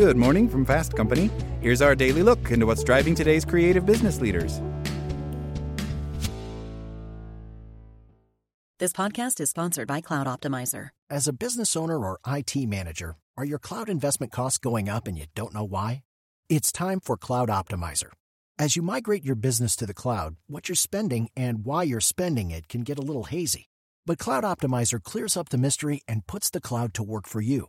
Good morning from Fast Company. Here's our daily look into what's driving today's creative business leaders. This podcast is sponsored by Cloud Optimizer. As a business owner or IT manager, are your cloud investment costs going up and you don't know why? It's time for Cloud Optimizer. As you migrate your business to the cloud, what you're spending and why you're spending it can get a little hazy. But Cloud Optimizer clears up the mystery and puts the cloud to work for you.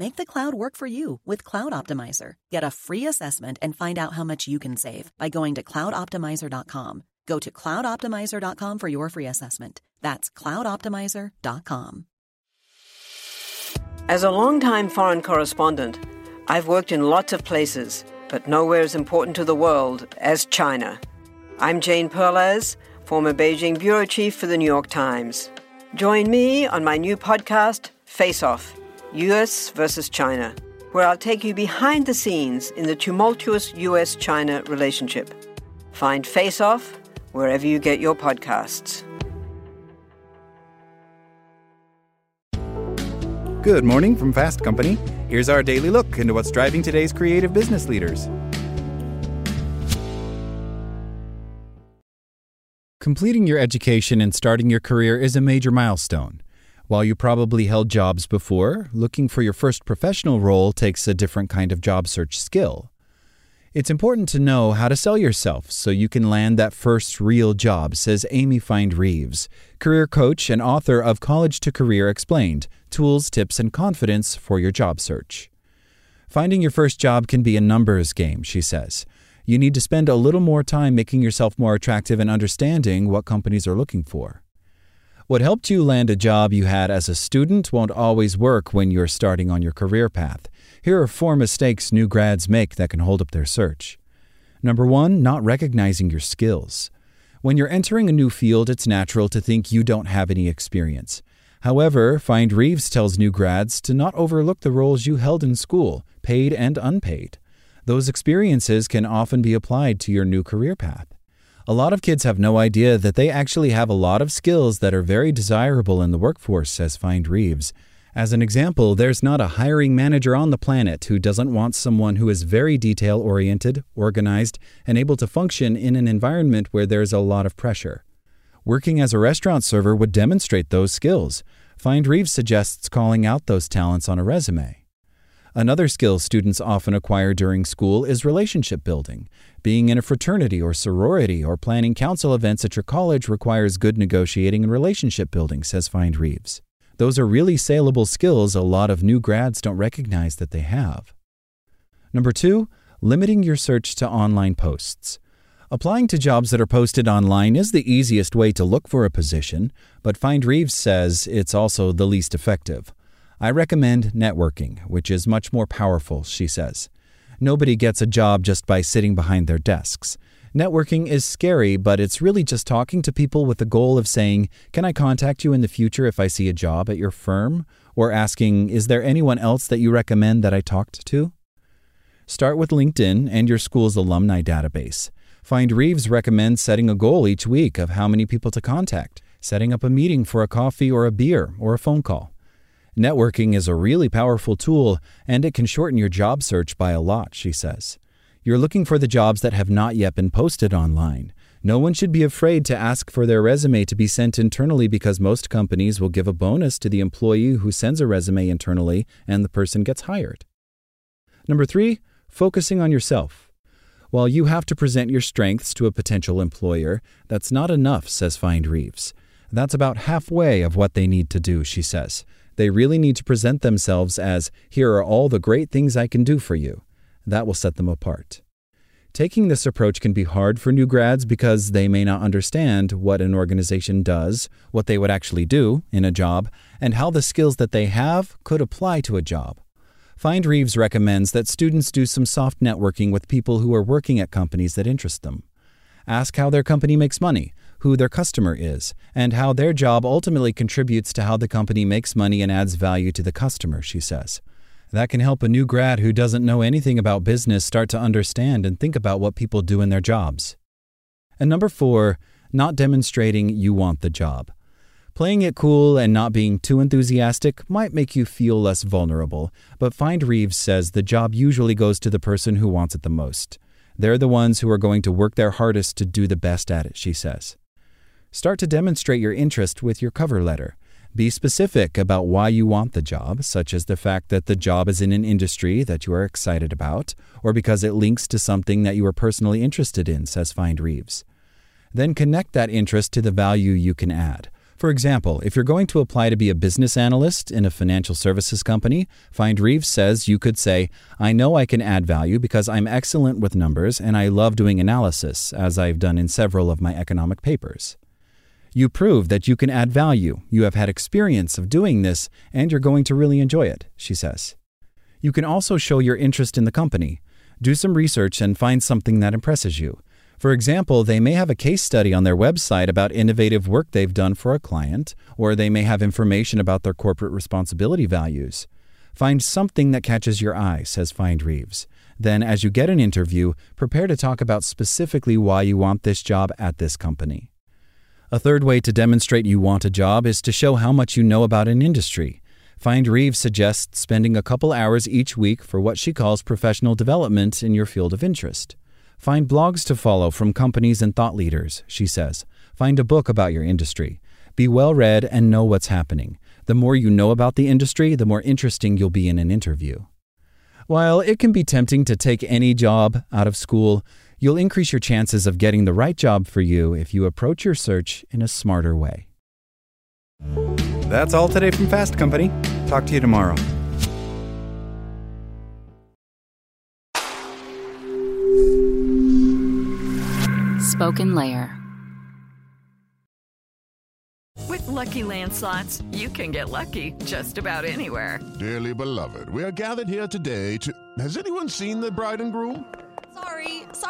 Make the cloud work for you with Cloud Optimizer. Get a free assessment and find out how much you can save by going to cloudoptimizer.com. Go to cloudoptimizer.com for your free assessment. That's cloudoptimizer.com. As a longtime foreign correspondent, I've worked in lots of places, but nowhere as important to the world as China. I'm Jane Perlez, former Beijing bureau chief for the New York Times. Join me on my new podcast, Face Off US versus China, where I'll take you behind the scenes in the tumultuous US China relationship. Find Face Off wherever you get your podcasts. Good morning from Fast Company. Here's our daily look into what's driving today's creative business leaders. Completing your education and starting your career is a major milestone. While you probably held jobs before, looking for your first professional role takes a different kind of job search skill. It's important to know how to sell yourself so you can land that first real job, says Amy Feind Reeves, career coach and author of College to Career Explained Tools, Tips, and Confidence for Your Job Search. Finding your first job can be a numbers game, she says. You need to spend a little more time making yourself more attractive and understanding what companies are looking for. What helped you land a job you had as a student won't always work when you're starting on your career path. Here are four mistakes new grads make that can hold up their search. Number one, not recognizing your skills. When you're entering a new field, it's natural to think you don't have any experience. However, Feind Reeves tells new grads to not overlook the roles you held in school, paid and unpaid. Those experiences can often be applied to your new career path. A lot of kids have no idea that they actually have a lot of skills that are very desirable in the workforce, says Feind Reeves. As an example, there's not a hiring manager on the planet who doesn't want someone who is very detail oriented, organized, and able to function in an environment where there's a lot of pressure. Working as a restaurant server would demonstrate those skills. Feind Reeves suggests calling out those talents on a resume. Another skill students often acquire during school is relationship building. Being in a fraternity or sorority or planning council events at your college requires good negotiating and relationship building, says Feind Reeves. Those are really saleable skills a lot of new grads don't recognize that they have. Number two, limiting your search to online posts. Applying to jobs that are posted online is the easiest way to look for a position, but Feind Reeves says it's also the least effective. I recommend networking, which is much more powerful, she says. Nobody gets a job just by sitting behind their desks. Networking is scary, but it's really just talking to people with the goal of saying, Can I contact you in the future if I see a job at your firm? Or asking, Is there anyone else that you recommend that I talked to? Start with LinkedIn and your school's alumni database. Feind Reeves recommends setting a goal each week of how many people to contact, setting up a meeting for a coffee or a beer or a phone call. Networking is a really powerful tool, and it can shorten your job search by a lot, she says. You're looking for the jobs that have not yet been posted online. No one should be afraid to ask for their resume to be sent internally because most companies will give a bonus to the employee who sends a resume internally and the person gets hired. Number three, focusing on yourself. While you have to present your strengths to a potential employer, that's not enough, says Feind Reeves. That's about halfway of what they need to do, she says. They really need to present themselves as, here are all the great things I can do for you. That will set them apart. Taking this approach can be hard for new grads because they may not understand what an organization does, what they would actually do in a job, and how the skills that they have could apply to a job. Feind Reeves recommends that students do some soft networking with people who are working at companies that interest them. Ask how their company makes money, who their customer is, and how their job ultimately contributes to how the company makes money and adds value to the customer, she says. That can help a new grad who doesn't know anything about business start to understand and think about what people do in their jobs. And number four, not demonstrating you want the job. Playing it cool and not being too enthusiastic might make you feel less vulnerable, but Feind Reeves says the job usually goes to the person who wants it the most. They're the ones who are going to work their hardest to do the best at it, she says. Start to demonstrate your interest with your cover letter. Be specific about why you want the job, such as the fact that the job is in an industry that you are excited about, or because it links to something that you are personally interested in, says Feind Reeves. Then connect that interest to the value you can add. For example, if you're going to apply to be a business analyst in a financial services company, Feind Reeves says you could say, I know I can add value because I'm excellent with numbers and I love doing analysis, as I've done in several of my economic papers. You prove that you can add value, you have had experience of doing this, and you're going to really enjoy it, she says. You can also show your interest in the company. Do some research and find something that impresses you. For example, they may have a case study on their website about innovative work they've done for a client, or they may have information about their corporate responsibility values. Find something that catches your eye, says Feind Reeves. Then, as you get an interview, prepare to talk about specifically why you want this job at this company. A third way to demonstrate you want a job is to show how much you know about an industry. Feind Reeves suggests spending a couple hours each week for what she calls professional development in your field of interest. Find blogs to follow from companies and thought leaders, she says. Find a book about your industry. Be well read and know what's happening. The more you know about the industry, the more interesting you'll be in an interview. While it can be tempting to take any job out of school, you'll increase your chances of getting the right job for you if you approach your search in a smarter way. That's all today from Fast Company. Talk to you tomorrow. Spoken Layer. With Lucky Land slots, you can get lucky just about anywhere. Dearly beloved, we are gathered here today to. Has anyone seen the bride and groom? Sorry,